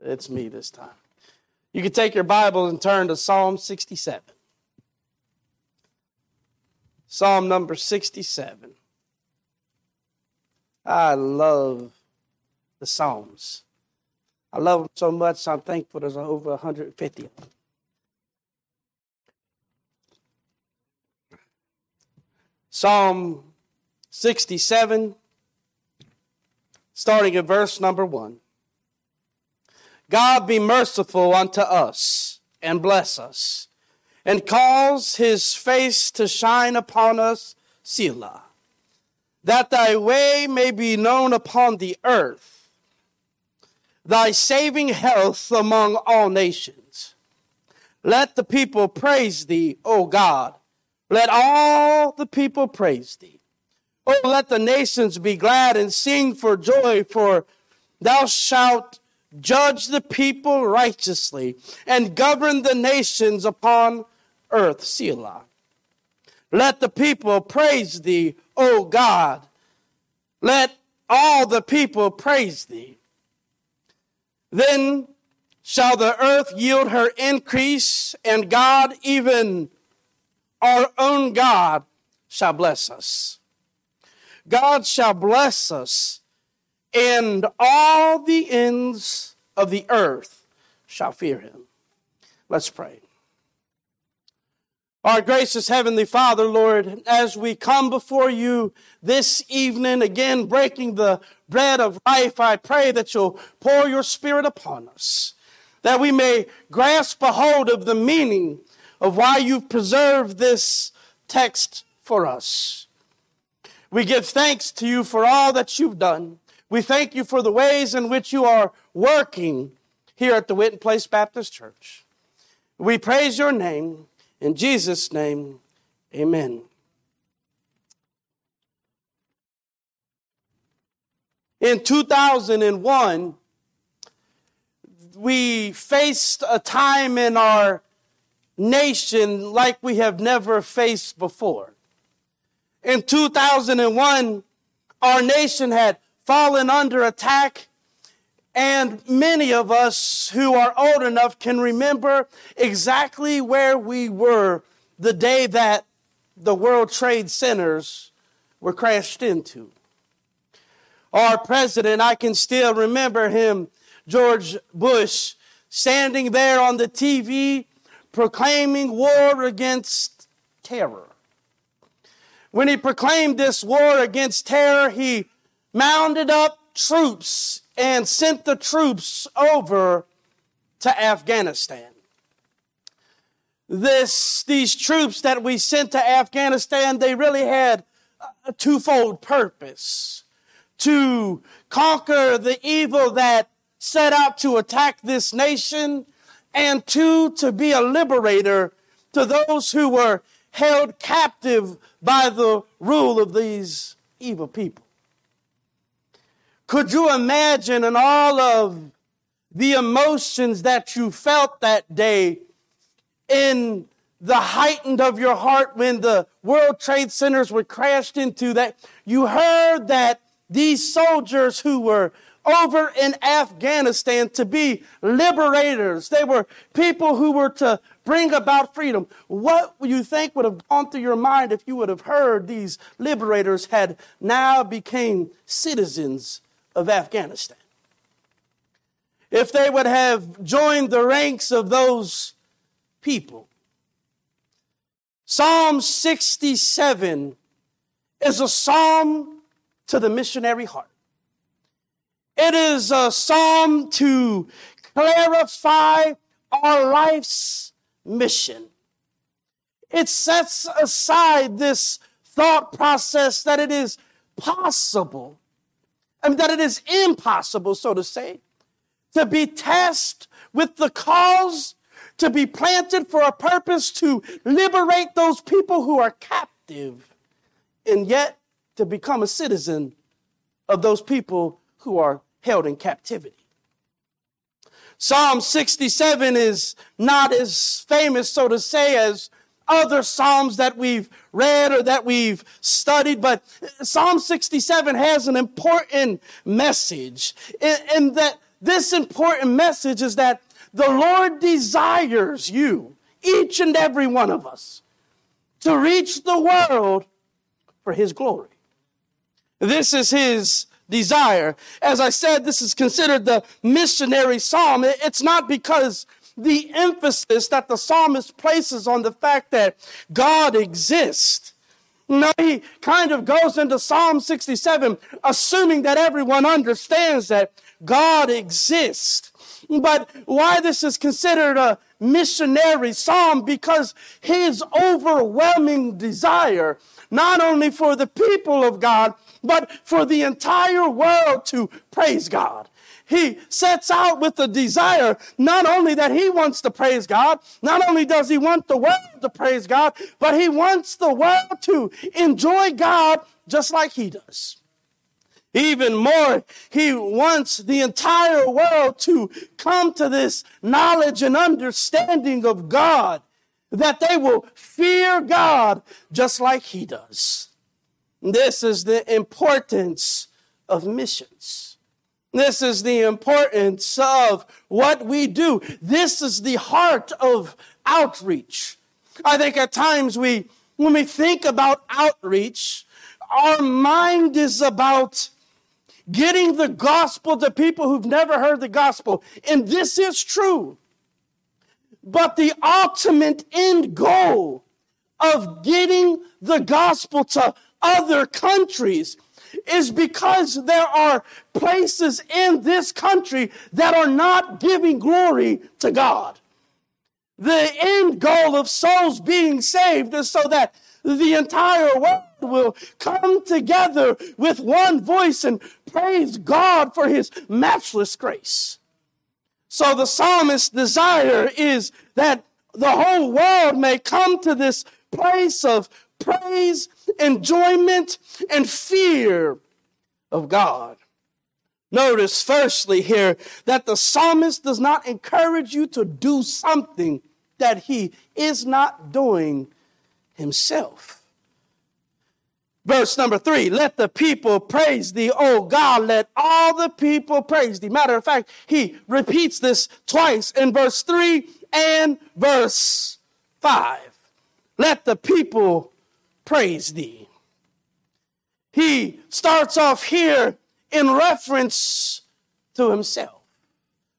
It's me this time. You can take your Bible and turn to Psalm 67. Psalm number 67. I love the Psalms. I love them so much, I'm thankful there's over 150 of them. Psalm 67, starting at verse number 1. God be merciful unto us and bless us, and cause his face to shine upon us, Selah, that thy way may be known upon the earth, thy saving health among all nations. Let the people praise thee, O God. Let all the people praise thee. Oh, let the nations be glad and sing for joy, for thou shalt judge the people righteously, and govern the nations upon earth. Selah. Let the people praise thee, O God. Let all the people praise thee. Then shall the earth yield her increase, and God, even our own God, shall bless us. God shall bless us and all the ends of the earth shall fear him. Let's pray. Our gracious Heavenly Father, Lord, as we come before you this evening, again breaking the bread of life, I pray that you'll pour your Spirit upon us, that we may grasp a hold of the meaning of why you've preserved this text for us. We give thanks to you for all that you've done. We thank you for the ways in which you are working here at the Witten Place Baptist Church. We praise your name. In Jesus' name, amen. In 2001, we faced a time in our nation like we have never faced before. In 2001, our nation had fallen under attack. And many of us who are old enough can remember exactly where we were the day that the World Trade Centers were crashed into. Our president, I can still remember him, George Bush, standing there on the TV proclaiming war against terror. When he proclaimed this war against terror, he mounted up troops and sent the troops over to Afghanistan. This, these troops that we sent to Afghanistan, they really had a twofold purpose to conquer the evil that set out to attack this nation, and two, to be a liberator to those who were held captive by the rule of these evil people. Could you imagine and all of the emotions that you felt that day in the heightened of your heart when the World Trade Centers were crashed into that you heard that these soldiers who were over in Afghanistan to be liberators. They were people who were to bring about freedom. What would you think would have gone through your mind if you would have heard these liberators had now became citizens of Afghanistan. If they would have joined the ranks of those people. Psalm 67 is a psalm to the missionary heart. It is a psalm to clarify our life's mission. It sets aside this thought process that it is possible and that it is impossible, so to say, to be tasked with the cause, to be planted for a purpose to liberate those people who are captive, and yet to become a citizen of those people who are held in captivity. Psalm 67 is not as famous, so to say, as other Psalms that we've read or that we've studied, but Psalm 67 has an important message And that this important message is that the Lord desires you, each and every one of us, to reach the world for His glory. This is His desire. As I said, this is considered the missionary psalm. It's not because the emphasis that the psalmist places on the fact that God exists. No, he kind of goes into Psalm 67, assuming that everyone understands that God exists. But why this is considered a missionary psalm? Because his overwhelming desire, not only for the people of God, but for the entire world to praise God. He sets out with the desire not only that he wants to praise God, not only does he want the world to praise God, but he wants the world to enjoy God just like he does. Even more, he wants the entire world to come to this knowledge and understanding of God, that they will fear God just like he does. This is the importance of missions. This is the importance of what we do. This is the heart of outreach. I think at times we, when we think about outreach, our mind is about getting the gospel to people who've never heard the gospel. And this is true. But the ultimate end goal of getting the gospel to other countries is because there are places in this country that are not giving glory to God. The end goal of souls being saved is so that the entire world will come together with one voice and praise God for his matchless grace. So the psalmist's desire is that the whole world may come to this place of praise, enjoyment, and fear of God. Notice, firstly, here that the psalmist does not encourage you to do something that he is not doing himself. Verse number three, let the people praise thee, O God, let all the people praise thee. Matter of fact, he repeats this twice in verse three and verse five. Let the people praise thee. He starts off here in reference to himself.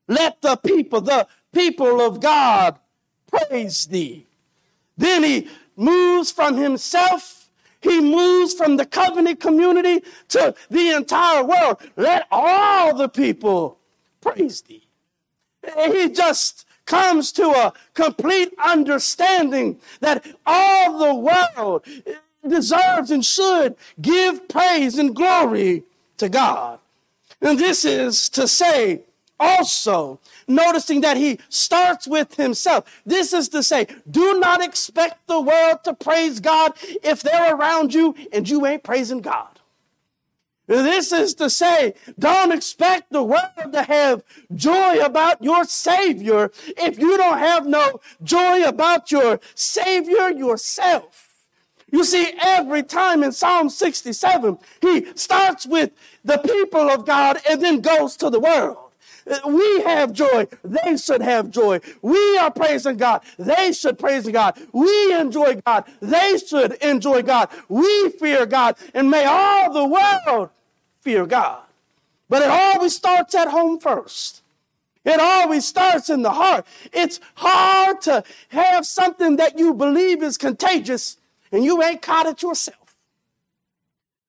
Let the people, the people of God, praise thee. Then he moves from himself, he moves from the covenant community to the entire world. Let all the people praise thee. He just comes to a complete understanding that all the world deserves and should give praise and glory to God. And this is to say also, noticing that he starts with himself. This is to say, do not expect the world to praise God if they're around you and you ain't praising God. This is to say, don't expect the world to have joy about your Savior if you don't have no joy about your Savior yourself. You see, every time in Psalm 67, he starts with the people of God and then goes to the world. We have joy. They should have joy. We are praising God. They should praise God. We enjoy God. They should enjoy God. We fear God. And may all the world fear God. But it always starts at home first. It always starts in the heart. It's hard to have something that you believe is contagious and you ain't caught it yourself.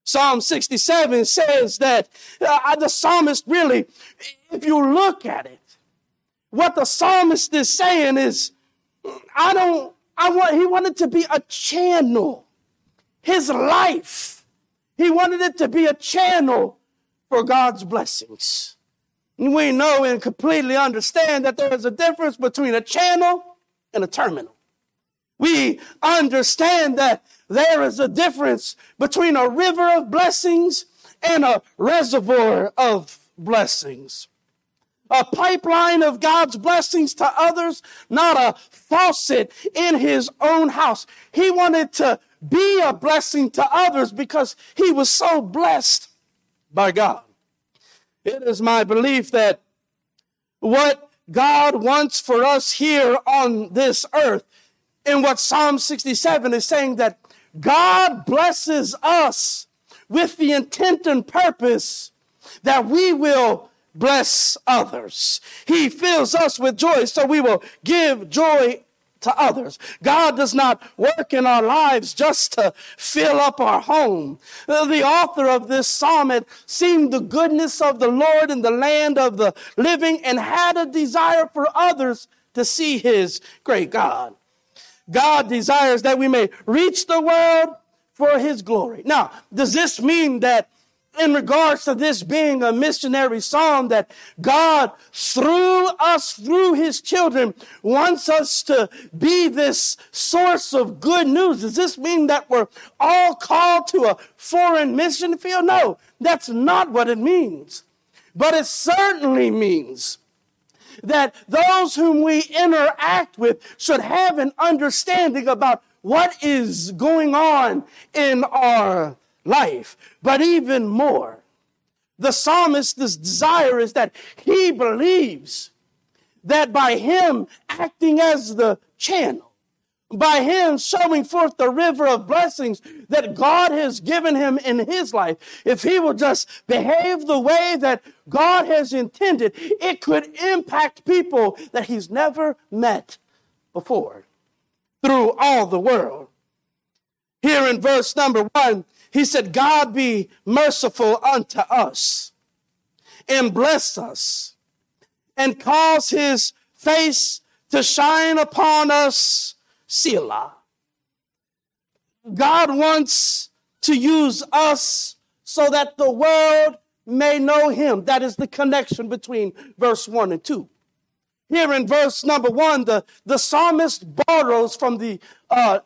Psalm 67 says that uh, the psalmist really, if you look at it, what the psalmist is saying is, I don't, I want, he wanted to be a channel. His life, he wanted it to be a channel for God's blessings. We know and completely understand that there is a difference between a channel and a terminal. We understand that there is a difference between a river of blessings and a reservoir of blessings. A pipeline of God's blessings to others, not a faucet in his own house. He wanted to be a blessing to others because he was so blessed by God. It is my belief that what God wants for us here on this earth. And what Psalm 67 is saying that God blesses us with the intent and purpose that we will bless others. He fills us with joy, so we will give joy to others. God does not work in our lives just to fill up our home. The author of this psalm had seen the goodness of the Lord in the land of the living and had a desire for others to see his great God. God desires that we may reach the world for his glory. Now, does this mean that in regards to this being a missionary psalm that God, through us, through his children, wants us to be this source of good news. Does this mean that we're all called to a foreign mission field? No, that's not what it means. But it certainly means that those whom we interact with should have an understanding about what is going on in our life. But even more, the psalmist's desire is that he believes that by him acting as the channel, by him showing forth the river of blessings that God has given him in his life, if he will just behave the way that God has intended, it could impact people that he's never met before through all the world. Here in verse number one, he said, God be merciful unto us and bless us and cause his face to shine upon us, Selah. God wants to use us so that the world may know him. That is the connection between verse 1 and 2. Here in verse number one, the, the psalmist borrows from the uh,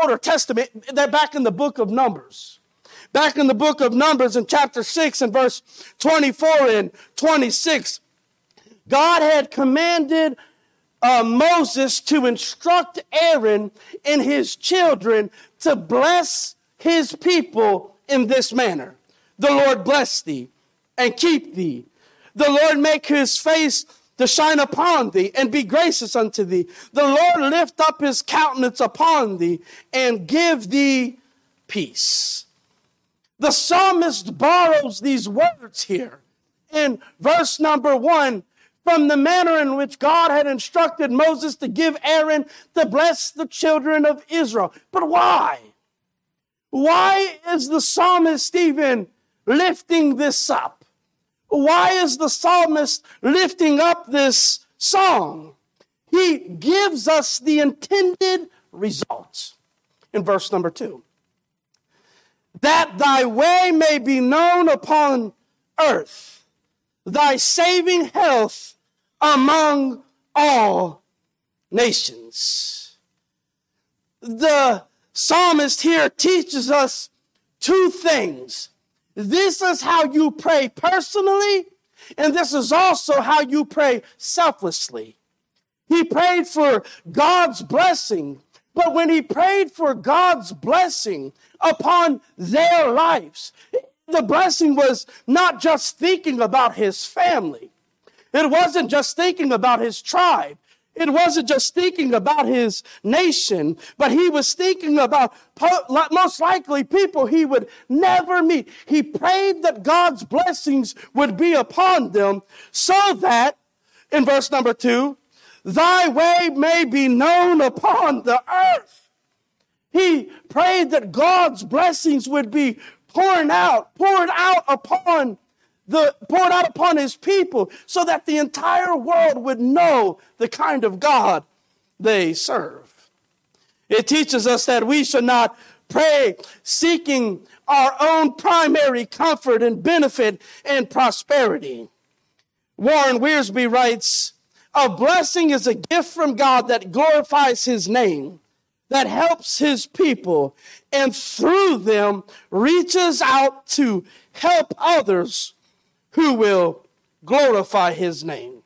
Older Testament. They're back in the book of Numbers. Back in the book of Numbers in chapter 6 and verse 24 and 26, God had commanded uh, Moses to instruct Aaron and his children to bless his people in this manner. The Lord bless thee and keep thee. The Lord make his face to shine upon thee and be gracious unto thee. The Lord lift up his countenance upon thee and give thee peace. The psalmist borrows these words here in verse number one from the manner in which God had instructed Moses to give Aaron to bless the children of Israel. But why? Why is the psalmist even lifting this up? Why is the psalmist lifting up this song? He gives us the intended results in verse number two. That thy way may be known upon earth, thy saving health among all nations. The psalmist here teaches us two things this is how you pray personally, and this is also how you pray selflessly. He prayed for God's blessing, but when he prayed for God's blessing upon their lives, the blessing was not just thinking about his family. It wasn't just thinking about his tribe. It wasn't just thinking about his nation, but he was thinking about most likely people he would never meet. He prayed that God's blessings would be upon them so that, in verse number two, thy way may be known upon the earth. He prayed that God's blessings would be poured out, poured out upon the, poured out upon his people so that the entire world would know the kind of God they serve. It teaches us that we should not pray seeking our own primary comfort and benefit and prosperity. Warren Wiersbe writes, a blessing is a gift from God that glorifies his name, that helps his people, and through them reaches out to help others who will glorify his name.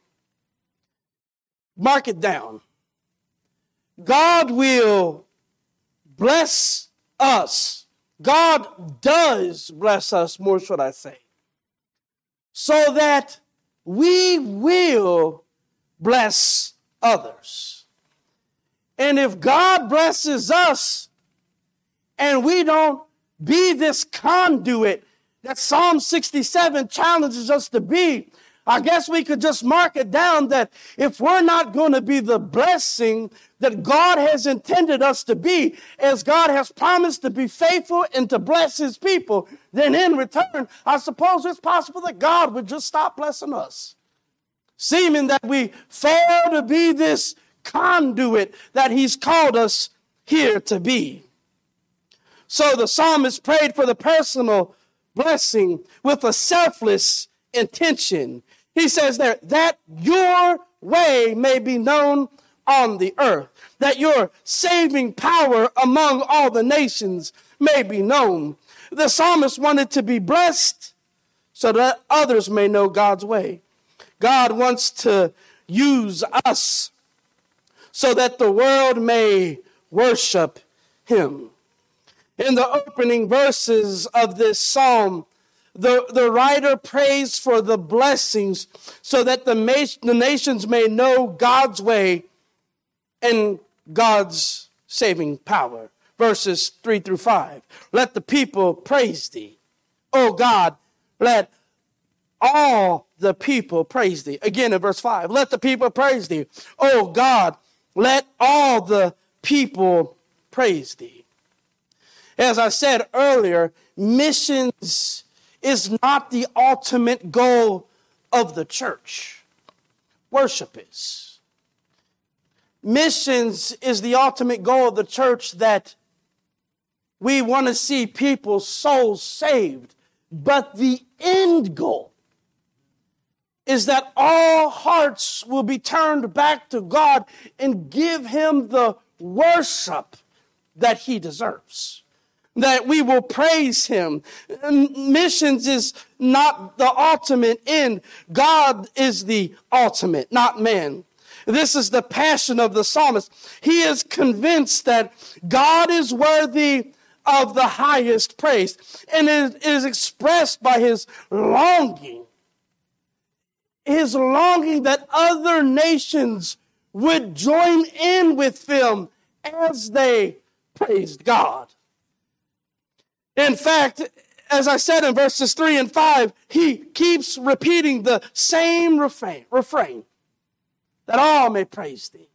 Mark it down. God will bless us. God does bless us, more should I say, so that we will bless others. And if God blesses us and we don't be this conduit that Psalm 67 challenges us to be, I guess we could just mark it down that if we're not going to be the blessing that God has intended us to be, as God has promised to be faithful and to bless his people, then in return, I suppose it's possible that God would just stop blessing us. Seeming that we fail to be this conduit that he's called us here to be. So the psalmist prayed for the personal blessing with a selfless intention. He says there, that your way may be known on the earth, that your saving power among all the nations may be known. The psalmist wanted to be blessed so that others may know God's way. God wants to use us so that the world may worship him. In the opening verses of this psalm, the, the writer prays for the blessings so that the, the nations may know God's way and God's saving power. Verses 3 through 5. Let the people praise thee. O God, let all the people praise thee. Again in verse 5. Let the people praise thee. O God, let all the people praise thee. As I said earlier, missions is not the ultimate goal of the church. Worship is. Missions is the ultimate goal of the church that we want to see people's souls saved. But the end goal is that all hearts will be turned back to God and give Him the worship that He deserves that we will praise him. Missions is not the ultimate end. God is the ultimate, not man. This is the passion of the psalmist. He is convinced that God is worthy of the highest praise. And it is expressed by his longing. His longing that other nations would join in with them as they praised God. In fact, as I said in verses 3 and 5, he keeps repeating the same refrain, refrain that all may praise thee.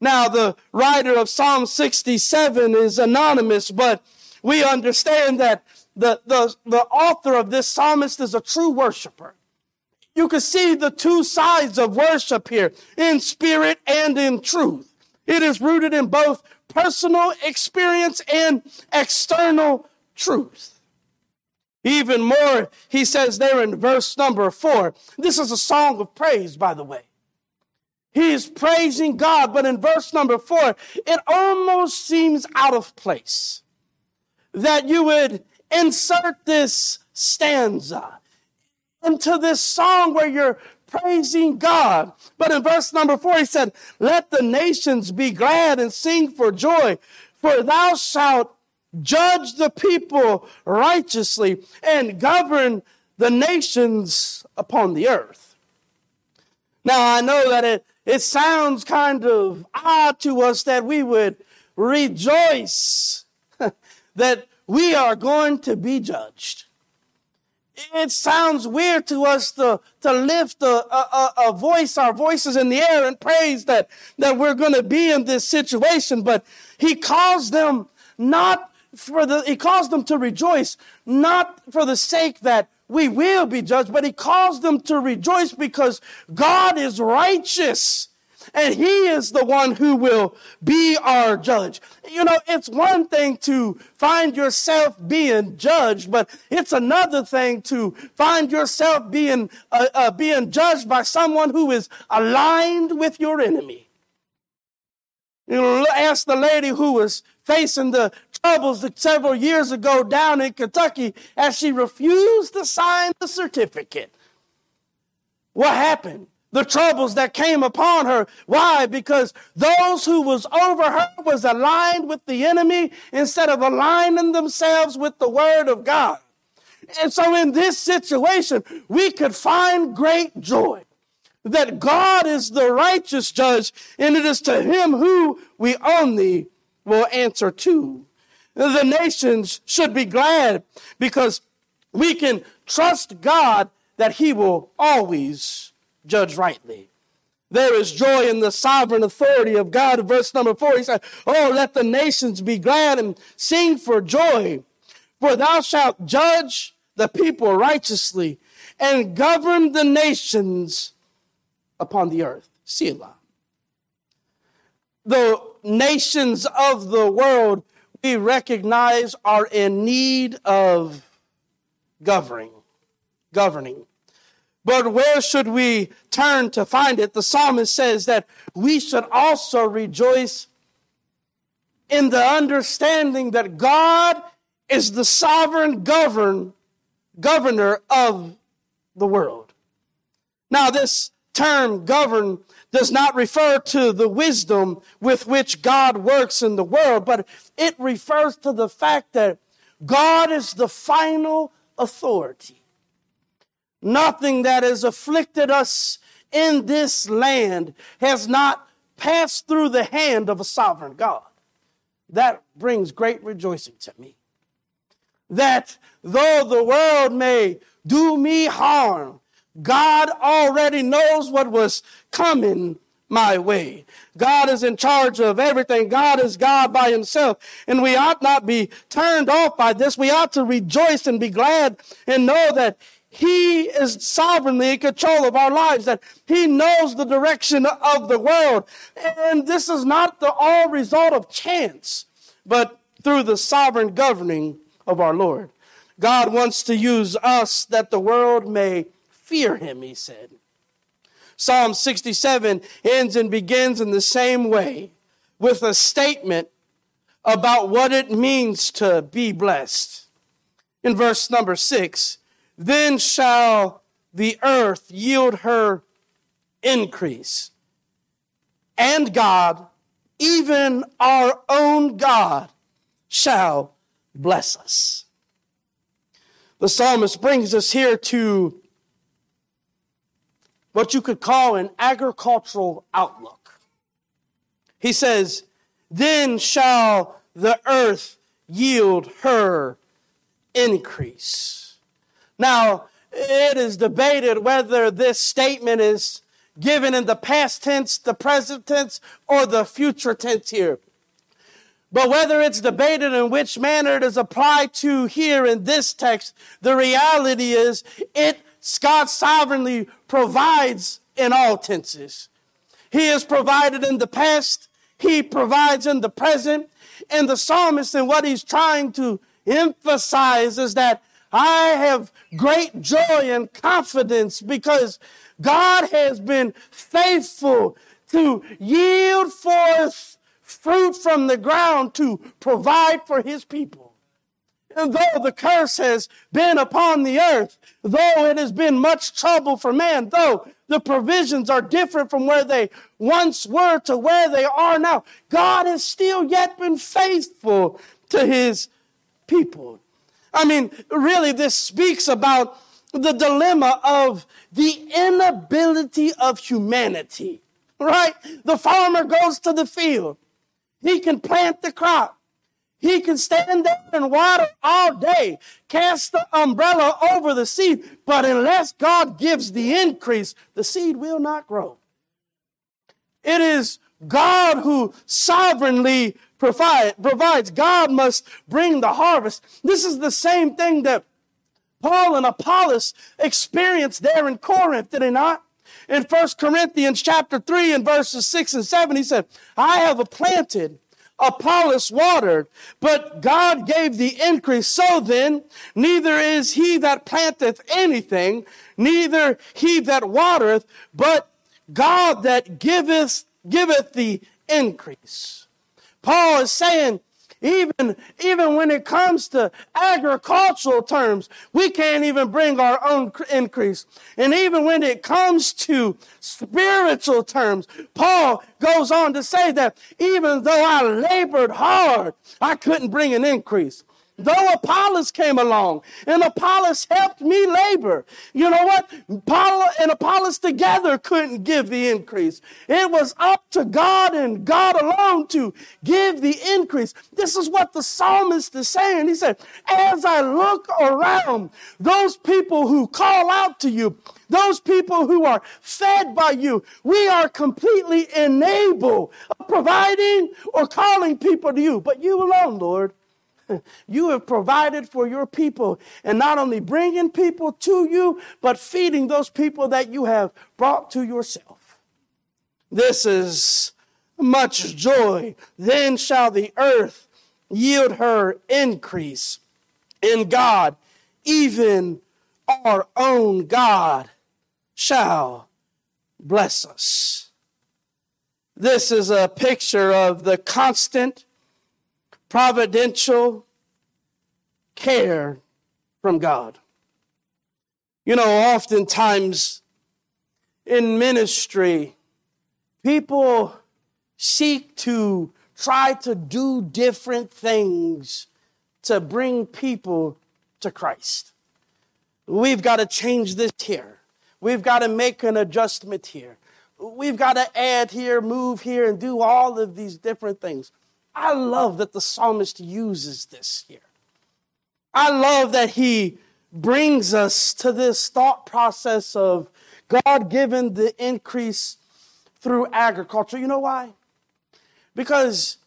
Now, the writer of Psalm 67 is anonymous, but we understand that the, the, the author of this psalmist is a true worshiper. You can see the two sides of worship here, in spirit and in truth. It is rooted in both personal experience and external truth. Even more, he says there in verse number four. This is a song of praise, by the way. He is praising God, but in verse number four, it almost seems out of place that you would insert this stanza into this song where you're praising God. But in verse number four, he said, Let the nations be glad and sing for joy, for thou shalt judge the people righteously, and govern the nations upon the earth. Now, I know that it, it sounds kind of odd to us that we would rejoice that we are going to be judged. It sounds weird to us to, to lift a, a, a voice, our voices in the air and praise that, that we're going to be in this situation, but he calls them not for the, he calls them to rejoice, not for the sake that we will be judged, but he calls them to rejoice because God is righteous and he is the one who will be our judge. You know, it's one thing to find yourself being judged, but it's another thing to find yourself being, uh, uh, being judged by someone who is aligned with your enemy. You know, ask the lady who was facing the troubles that several years ago down in Kentucky as she refused to sign the certificate. What happened? The troubles that came upon her. Why? Because those who was over her was aligned with the enemy instead of aligning themselves with the word of God. And so in this situation, we could find great joy that God is the righteous judge, and it is to him who we only will answer to. The nations should be glad because we can trust God that he will always judge rightly. There is joy in the sovereign authority of God. Verse number four, he said, Oh, let the nations be glad and sing for joy, for thou shalt judge the people righteously and govern the nations upon the earth. Selah. The nations of the world we recognize are in need of governing. Governing. But where should we turn to find it? The psalmist says that we should also rejoice in the understanding that God is the sovereign govern, governor of the world. Now, this term govern does not refer to the wisdom with which God works in the world, but it refers to the fact that God is the final authority. Nothing that has afflicted us in this land has not passed through the hand of a sovereign God. That brings great rejoicing to me. That though the world may do me harm, God already knows what was coming my way. God is in charge of everything. God is God by himself. And we ought not be turned off by this. We ought to rejoice and be glad and know that he is sovereignly in control of our lives, that He knows the direction of the world. And this is not the all result of chance, but through the sovereign governing of our Lord. God wants to use us that the world may fear Him, He said. Psalm 67 ends and begins in the same way with a statement about what it means to be blessed. In verse number six, then shall the earth yield her increase. And God, even our own God, shall bless us. The psalmist brings us here to what you could call an agricultural outlook. He says, Then shall the earth yield her increase. Now, it is debated whether this statement is given in the past tense, the present tense, or the future tense here. But whether it's debated in which manner it is applied to here in this text, the reality is it, God sovereignly provides in all tenses. He has provided in the past. He provides in the present. And the psalmist and what he's trying to emphasize is that I have great joy and confidence because God has been faithful to yield forth fruit from the ground to provide for his people. Though the curse has been upon the earth, though it has been much trouble for man, though the provisions are different from where they once were to where they are now, God has still yet been faithful to his people. I mean, really, this speaks about the dilemma of the inability of humanity, right? The farmer goes to the field. He can plant the crop. He can stand there and water all day, cast the umbrella over the seed, but unless God gives the increase, the seed will not grow. It is God who sovereignly provide, provides. God must bring the harvest. This is the same thing that Paul and Apollos experienced there in Corinth, did he not? In 1 Corinthians chapter 3 and verses 6 and 7, he said, I have planted, Apollos watered, but God gave the increase. So then, neither is he that planteth anything, neither he that watereth, but God that giveth, giveth the increase. Paul is saying, even, even when it comes to agricultural terms, we can't even bring our own increase. And even when it comes to spiritual terms, Paul goes on to say that even though I labored hard, I couldn't bring an increase. Though Apollos came along and Apollos helped me labor, you know what? Paul and Apollos together couldn't give the increase. It was up to God and God alone to give the increase. This is what the psalmist is saying. He said, as I look around, those people who call out to you, those people who are fed by you, we are completely enabled of providing or calling people to you, but you alone, Lord. You have provided for your people and not only bringing people to you, but feeding those people that you have brought to yourself. This is much joy. Then shall the earth yield her increase in God, even our own God shall bless us. This is a picture of the constant providential care from God. You know, oftentimes in ministry, people seek to try to do different things to bring people to Christ. We've got to change this here. We've got to make an adjustment here. We've got to add here, move here, and do all of these different things. I love that the psalmist uses this here. I love that he brings us to this thought process of God giving the increase through agriculture. You know why? Because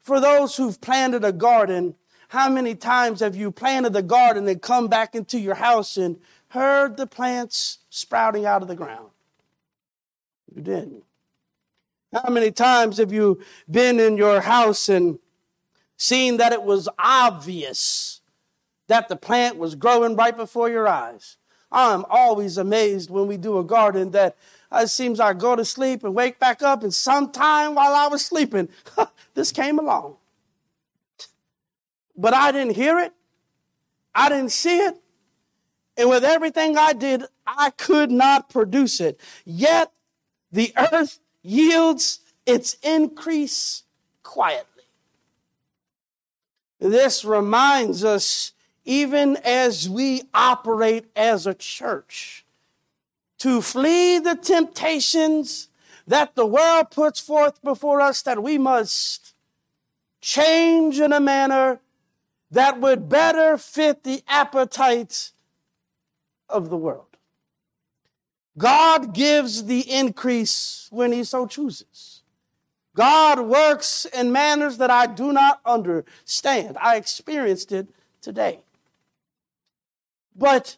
for those who've planted a garden, how many times have you planted a garden and come back into your house and heard the plants sprouting out of the ground? You didn't. How many times have you been in your house and seen that it was obvious that the plant was growing right before your eyes? I'm always amazed when we do a garden that it seems I go to sleep and wake back up, and sometime while I was sleeping, this came along. But I didn't hear it, I didn't see it, and with everything I did, I could not produce it. Yet the earth yields its increase quietly. This reminds us, even as we operate as a church, to flee the temptations that the world puts forth before us, that we must change in a manner that would better fit the appetites of the world. God gives the increase when He so chooses. God works in manners that I do not understand. I experienced it today. But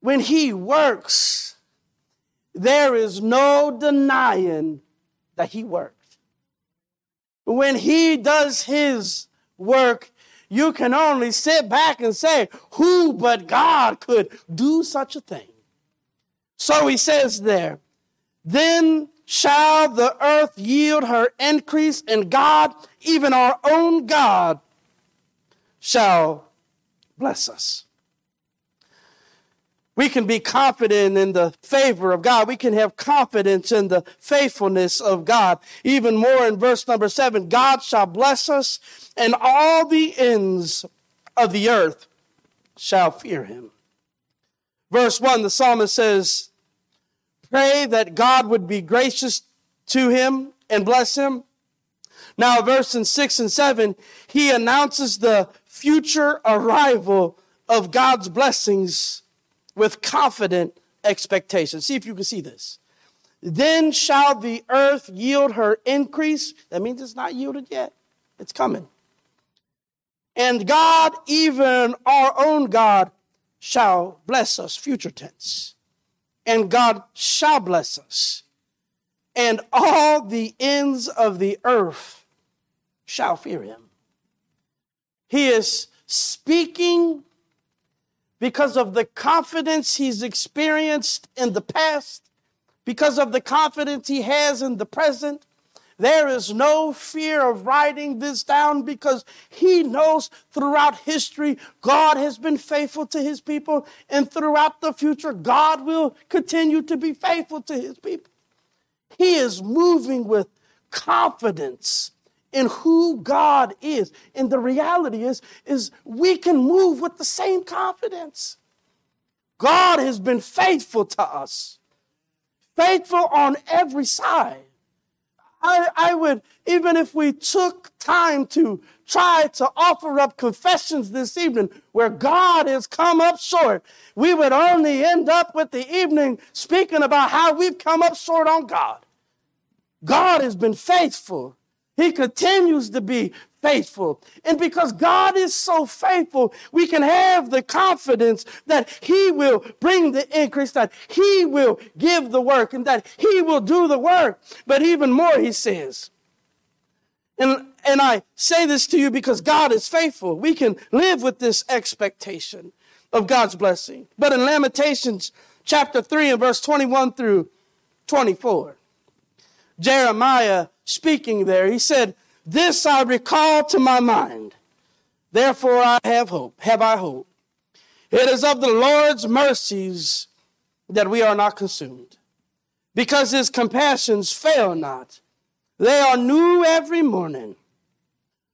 when He works, there is no denying that He worked. When He does His work, you can only sit back and say, Who but God could do such a thing? So he says there, then shall the earth yield her increase, and God, even our own God, shall bless us. We can be confident in the favor of God. We can have confidence in the faithfulness of God. Even more in verse number seven God shall bless us, and all the ends of the earth shall fear him. Verse 1, the psalmist says, Pray that God would be gracious to him and bless him. Now, verse in 6 and 7, he announces the future arrival of God's blessings with confident expectation. See if you can see this. Then shall the earth yield her increase. That means it's not yielded yet, it's coming. And God, even our own God, shall bless us, future tense. And God shall bless us. And all the ends of the earth shall fear him. He is speaking because of the confidence he's experienced in the past, because of the confidence he has in the present, there is no fear of writing this down because he knows throughout history God has been faithful to his people, and throughout the future, God will continue to be faithful to his people. He is moving with confidence in who God is. And the reality is, is we can move with the same confidence. God has been faithful to us, faithful on every side. I, I would, even if we took time to try to offer up confessions this evening where God has come up short, we would only end up with the evening speaking about how we've come up short on God. God has been faithful. He continues to be faithful. And because God is so faithful, we can have the confidence that He will bring the increase, that He will give the work, and that He will do the work. But even more, He says, and, and I say this to you because God is faithful. We can live with this expectation of God's blessing. But in Lamentations chapter 3 and verse 21 through 24, Jeremiah speaking there, he said, this I recall to my mind. Therefore I have hope. Have I hope? It is of the Lord's mercies that we are not consumed, because his compassions fail not. They are new every morning.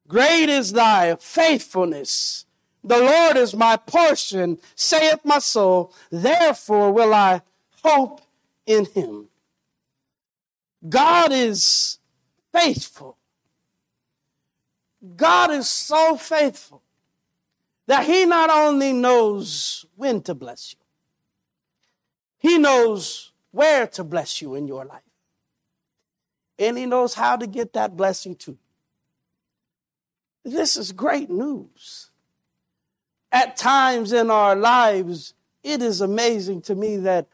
Great is thy faithfulness. The Lord is my portion, saith my soul. Therefore will I hope in him. God is faithful. God is so faithful that He not only knows when to bless you, He knows where to bless you in your life. And He knows how to get that blessing to you. This is great news. At times in our lives, it is amazing to me that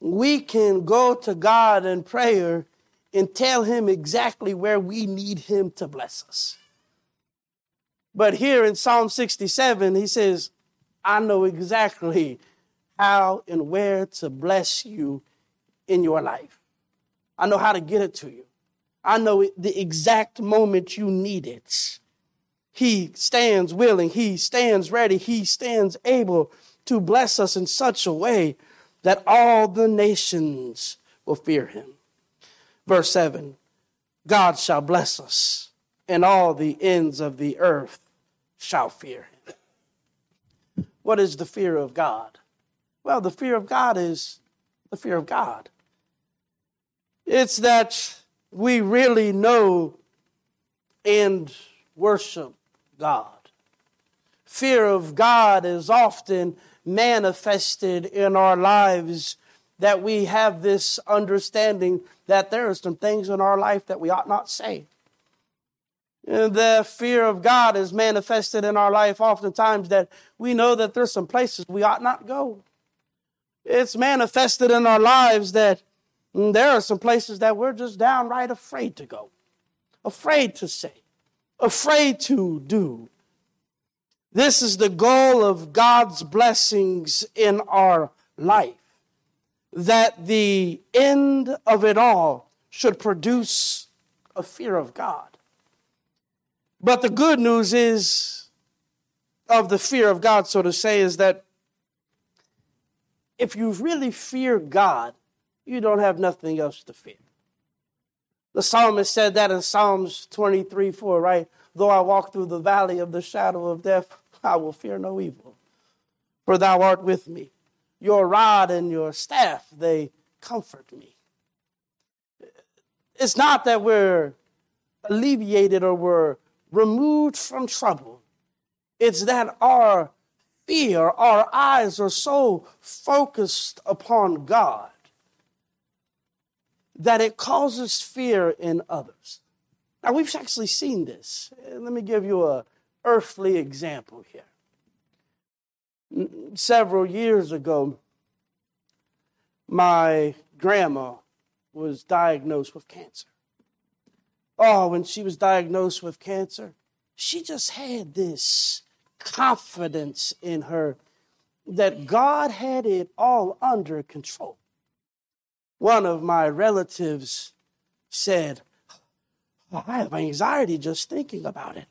we can go to God in prayer and tell Him exactly where we need Him to bless us. But here in Psalm 67, he says, I know exactly how and where to bless you in your life. I know how to get it to you. I know the exact moment you need it. He stands willing, He stands ready, He stands able to bless us in such a way that all the nations will fear Him. Verse 7 God shall bless us, and all the ends of the earth shall fear him. What is the fear of God? Well, the fear of God is the fear of God. It's that we really know and worship God. Fear of God is often manifested in our lives that we have this understanding that there are some things in our life that we ought not say. The fear of God is manifested in our life oftentimes that we know that there's some places we ought not go. It's manifested in our lives that mm, there are some places that we're just downright afraid to go, afraid to say, afraid to do. This is the goal of God's blessings in our life, that the end of it all should produce a fear of God. But the good news is, of the fear of God, so to say, is that if you really fear God, you don't have nothing else to fear. The psalmist said that in Psalms 23 4, right? Though I walk through the valley of the shadow of death, I will fear no evil, for thou art with me. Your rod and your staff, they comfort me. It's not that we're alleviated or we're removed from trouble. It's that our fear, our eyes are so focused upon God that it causes fear in others. Now, we've actually seen this. Let me give you a earthly example here. Several years ago, my grandma was diagnosed with cancer. Oh, when she was diagnosed with cancer, she just had this confidence in her that God had it all under control. One of my relatives said, oh, I have anxiety just thinking about it.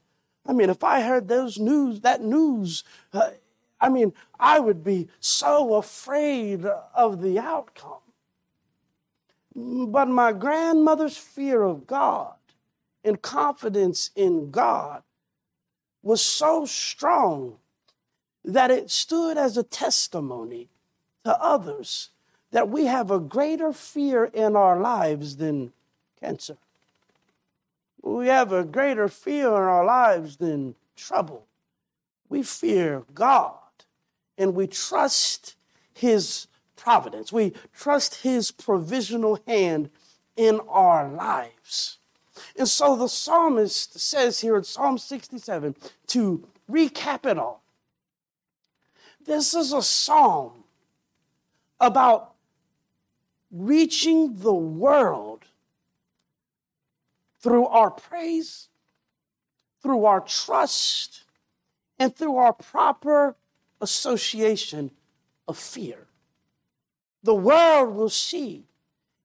I mean, if I heard those news, that news, uh, I mean, I would be so afraid of the outcome. But my grandmother's fear of God and confidence in God was so strong that it stood as a testimony to others that we have a greater fear in our lives than cancer. We have a greater fear in our lives than trouble. We fear God and we trust His providence. We trust His provisional hand in our lives. And so the psalmist says here in Psalm 67 to recap it all. This is a psalm about reaching the world through our praise, through our trust, and through our proper association of fear. The world will see.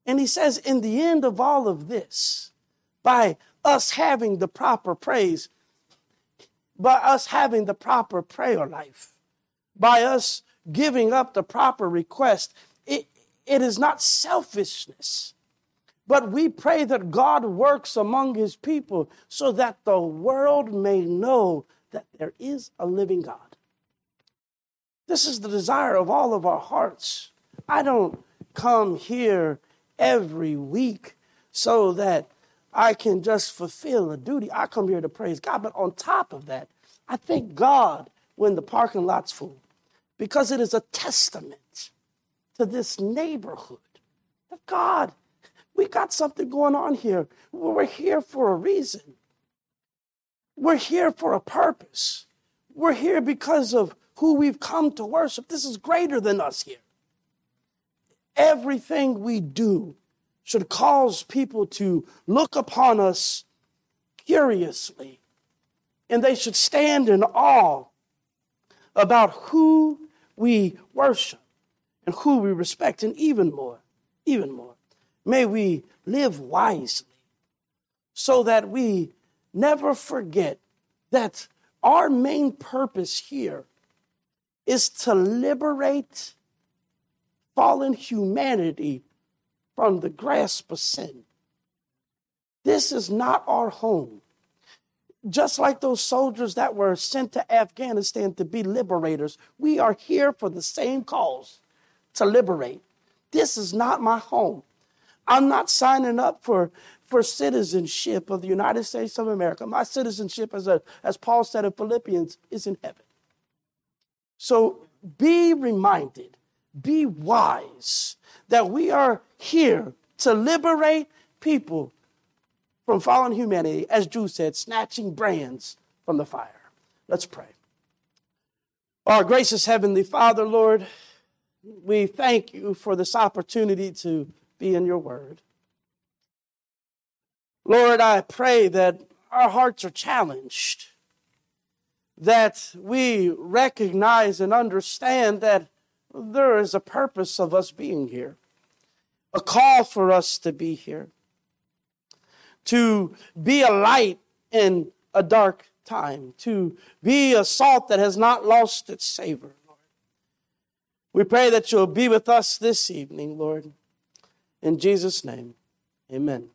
And he says, in the end of all of this, by us having the proper praise, by us having the proper prayer life, by us giving up the proper request, it, it is not selfishness. But we pray that God works among his people so that the world may know that there is a living God. This is the desire of all of our hearts. I don't come here every week so that I can just fulfill a duty. I come here to praise God. But on top of that, I thank God when the parking lot's full because it is a testament to this neighborhood that God, we got something going on here. We're here for a reason. We're here for a purpose. We're here because of who we've come to worship. This is greater than us here. Everything we do should cause people to look upon us curiously, and they should stand in awe about who we worship and who we respect, and even more, even more, may we live wisely so that we never forget that our main purpose here is to liberate fallen humanity from the grasp of sin. This is not our home. Just like those soldiers that were sent to Afghanistan to be liberators, we are here for the same cause to liberate. This is not my home. I'm not signing up for, for citizenship of the United States of America. My citizenship, as, a, as Paul said in Philippians, is in heaven. So be reminded, be wise that we are here to liberate people from fallen humanity, as Drew said, snatching brands from the fire. Let's pray. Our gracious Heavenly Father, Lord, we thank you for this opportunity to be in your word. Lord, I pray that our hearts are challenged that we recognize and understand that there is a purpose of us being here, a call for us to be here, to be a light in a dark time, to be a salt that has not lost its savor. We pray that you'll be with us this evening, Lord. In Jesus' name, amen.